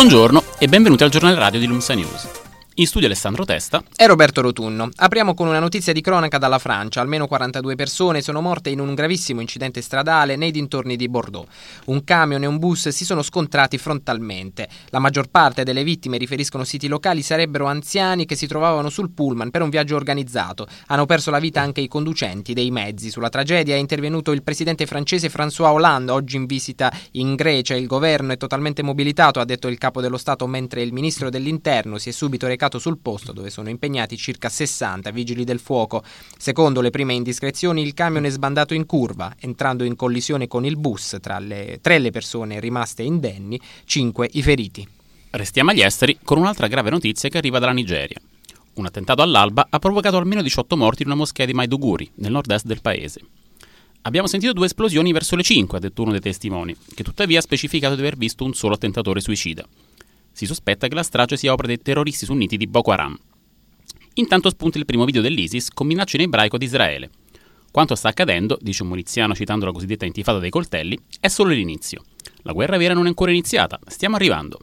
Buongiorno e benvenuti al giornale radio di Lumsa News. In studio Alessandro Testa e Roberto Rotunno. Apriamo con una notizia di cronaca dalla Francia. Almeno 42 persone sono morte in un gravissimo incidente stradale nei dintorni di Bordeaux. Un camion e un bus si sono scontrati frontalmente. La maggior parte delle vittime, riferiscono siti locali, sarebbero anziani che si trovavano sul pullman per un viaggio organizzato. Hanno perso la vita anche i conducenti dei mezzi. Sulla tragedia è intervenuto il presidente francese François Hollande, oggi in visita in Grecia. Il governo è totalmente mobilitato, ha detto il capo dello Stato, mentre il ministro dell'Interno si è subito recato recato sul posto dove sono impegnati circa 60 vigili del fuoco. Secondo le prime indiscrezioni il camion è sbandato in curva, entrando in collisione con il bus, tra le tre le persone rimaste indenni, cinque i feriti. Restiamo agli esteri con un'altra grave notizia che arriva dalla Nigeria. Un attentato all'alba ha provocato almeno 18 morti in una moschea di Maiduguri, nel nord-est del paese. Abbiamo sentito due esplosioni verso le 5, ha detto uno dei testimoni, che tuttavia ha specificato di aver visto un solo attentatore suicida. Si sospetta che la strage sia opera dei terroristi sunniti di Boko Haram. Intanto spunta il primo video dell'ISIS con minacce in ebraico ad Israele. Quanto sta accadendo, dice un miliziano citando la cosiddetta intifada dei coltelli, è solo l'inizio. La guerra vera non è ancora iniziata, stiamo arrivando.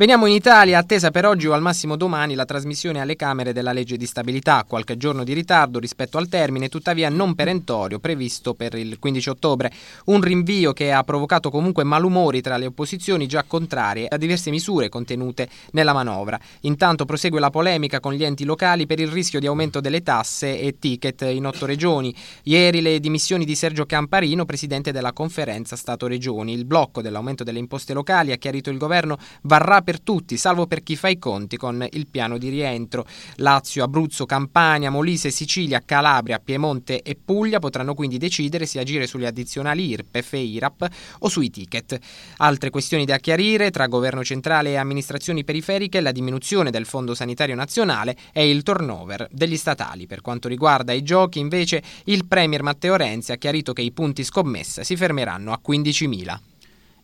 Veniamo in Italia, attesa per oggi o al massimo domani la trasmissione alle Camere della legge di stabilità, qualche giorno di ritardo rispetto al termine, tuttavia non perentorio, previsto per il 15 ottobre. Un rinvio che ha provocato comunque malumori tra le opposizioni già contrarie a diverse misure contenute nella manovra. Intanto prosegue la polemica con gli enti locali per il rischio di aumento delle tasse e ticket in otto regioni. Ieri le dimissioni di Sergio Camparino, presidente della conferenza Stato-Regioni. Il blocco dell'aumento delle imposte locali, ha chiarito il governo, varrà per per tutti, salvo per chi fa i conti con il piano di rientro. Lazio, Abruzzo, Campania, Molise, Sicilia, Calabria, Piemonte e Puglia potranno quindi decidere se agire sulle addizionali IRPEF e IRAP o sui ticket. Altre questioni da chiarire tra governo centrale e amministrazioni periferiche, la diminuzione del Fondo Sanitario Nazionale e il turnover degli statali. Per quanto riguarda i giochi, invece, il Premier Matteo Renzi ha chiarito che i punti scommessa si fermeranno a 15.000.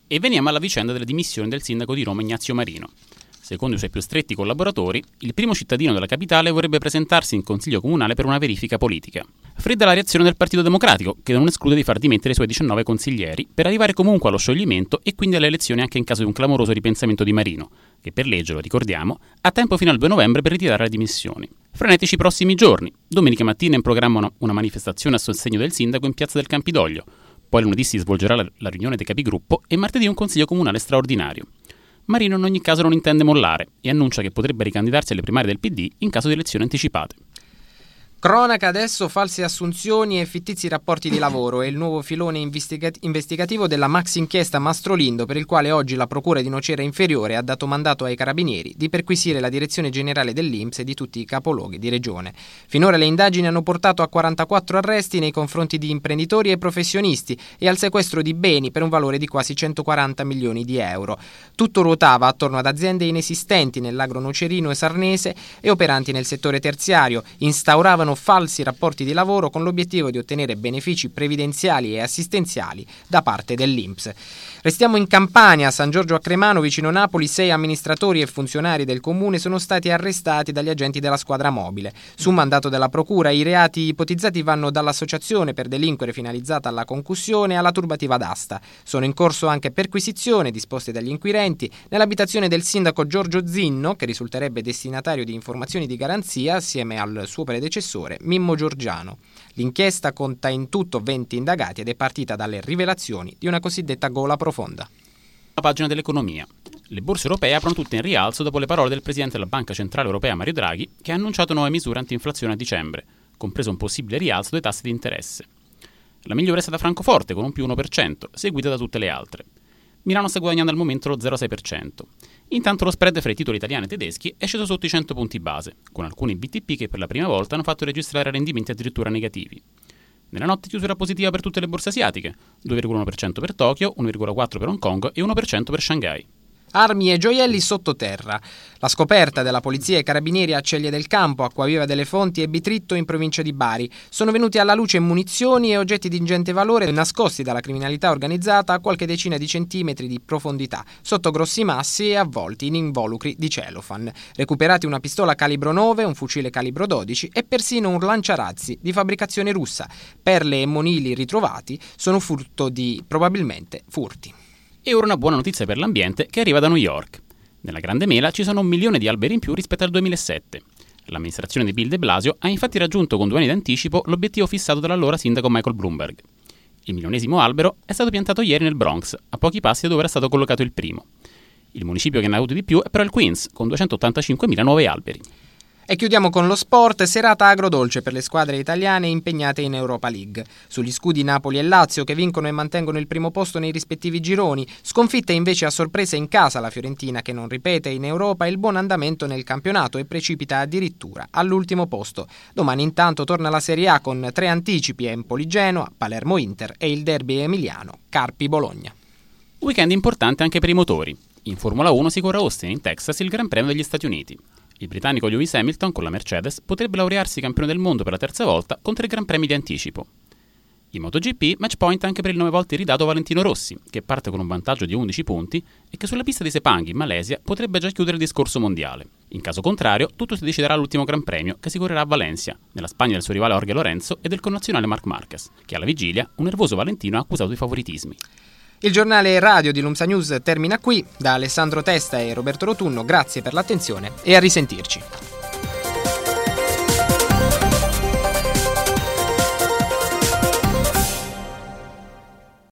E veniamo alla vicenda delle dimissioni del sindaco di Roma Ignazio Marino. Secondo i suoi più stretti collaboratori, il primo cittadino della capitale vorrebbe presentarsi in consiglio comunale per una verifica politica. Fredda la reazione del Partito Democratico, che non esclude di far dimettere i suoi 19 consiglieri, per arrivare comunque allo scioglimento e quindi alle elezioni anche in caso di un clamoroso ripensamento di Marino, che per legge, lo ricordiamo, ha tempo fino al 2 novembre per ritirare le dimissioni. Frenetici i prossimi giorni. Domenica mattina in programma una manifestazione a sostegno del sindaco in piazza del Campidoglio. Poi lunedì si svolgerà la, la riunione dei capigruppo e martedì un consiglio comunale straordinario. Marino in ogni caso non intende mollare e annuncia che potrebbe ricandidarsi alle primarie del PD in caso di elezioni anticipate. Cronaca adesso false assunzioni e fittizi rapporti di lavoro è il nuovo filone investigat- investigativo della max inchiesta Mastrolindo per il quale oggi la Procura di Nocera Inferiore ha dato mandato ai carabinieri di perquisire la direzione generale dell'Inps e di tutti i capoluoghi di regione. Finora le indagini hanno portato a 44 arresti nei confronti di imprenditori e professionisti e al sequestro di beni per un valore di quasi 140 milioni di euro. Tutto ruotava attorno ad aziende inesistenti nell'agro nocerino e sarnese e operanti nel settore terziario, instauravano falsi rapporti di lavoro con l'obiettivo di ottenere benefici previdenziali e assistenziali da parte dell'INPS. Restiamo in Campania, a San Giorgio a Cremano, vicino Napoli, sei amministratori e funzionari del comune sono stati arrestati dagli agenti della squadra mobile. Su mandato della procura i reati ipotizzati vanno dall'associazione per delinquere finalizzata alla concussione alla turbativa d'asta. Sono in corso anche perquisizioni disposte dagli inquirenti nell'abitazione del sindaco Giorgio Zinno, che risulterebbe destinatario di informazioni di garanzia assieme al suo predecessore assessore Mimmo Giorgiano. L'inchiesta conta in tutto 20 indagati ed è partita dalle rivelazioni di una cosiddetta gola profonda. La pagina dell'economia. Le borse europee aprono tutte in rialzo dopo le parole del presidente della Banca Centrale Europea Mario Draghi, che ha annunciato nuove misure anti-inflazione a dicembre, compreso un possibile rialzo dei tassi di interesse. La migliore è stata Francoforte con un più 1%, seguita da tutte le altre. Milano sta guadagnando al momento lo 0,6%. Intanto lo spread fra i titoli italiani e tedeschi è sceso sotto i 100 punti base, con alcuni BTP che per la prima volta hanno fatto registrare rendimenti addirittura negativi. Nella notte chiusura positiva per tutte le borse asiatiche, 2,1% per Tokyo, 1,4% per Hong Kong e 1% per Shanghai armi e gioielli sottoterra. La scoperta della polizia e carabinieri a Ceglie del Campo, Acquaviva delle Fonti e Bitritto in provincia di Bari. Sono venuti alla luce munizioni e oggetti di ingente valore nascosti dalla criminalità organizzata a qualche decina di centimetri di profondità, sotto grossi massi e avvolti in involucri di celofan. Recuperati una pistola calibro 9, un fucile calibro 12 e persino un lanciarazzi di fabbricazione russa. Perle e monili ritrovati sono frutto di probabilmente furti. E ora una buona notizia per l'ambiente che arriva da New York. Nella Grande Mela ci sono un milione di alberi in più rispetto al 2007. L'amministrazione di Bill de Blasio ha infatti raggiunto con due anni d'anticipo l'obiettivo fissato dall'allora sindaco Michael Bloomberg. Il milionesimo albero è stato piantato ieri nel Bronx, a pochi passi da dove era stato collocato il primo. Il municipio che ne ha avuto di più è però il Queens, con 285.000 nuovi alberi. E chiudiamo con lo sport, serata agrodolce per le squadre italiane impegnate in Europa League. Sugli scudi Napoli e Lazio che vincono e mantengono il primo posto nei rispettivi gironi, sconfitta invece a sorpresa in casa la Fiorentina che non ripete in Europa il buon andamento nel campionato e precipita addirittura all'ultimo posto. Domani intanto torna la Serie A con tre anticipi Empoli-Genoa, Palermo-Inter e il derby emiliano Carpi-Bologna. Weekend importante anche per i motori. In Formula 1 si corre a Austin, in Texas, il Gran Premio degli Stati Uniti. Il britannico Lewis Hamilton con la Mercedes potrebbe laurearsi campione del mondo per la terza volta con tre Gran Premi di anticipo. In MotoGP, match point anche per il nove volte ridato Valentino Rossi, che parte con un vantaggio di 11 punti e che sulla pista di Sepang in Malesia potrebbe già chiudere il discorso mondiale. In caso contrario, tutto si deciderà all'ultimo Gran Premio che si correrà a Valencia, nella Spagna del suo rivale Jorge Lorenzo e del connazionale Marc Marquez, che alla vigilia un nervoso Valentino ha accusato di favoritismi. Il giornale radio di Lumsa News termina qui. Da Alessandro Testa e Roberto Rotunno, grazie per l'attenzione e a risentirci.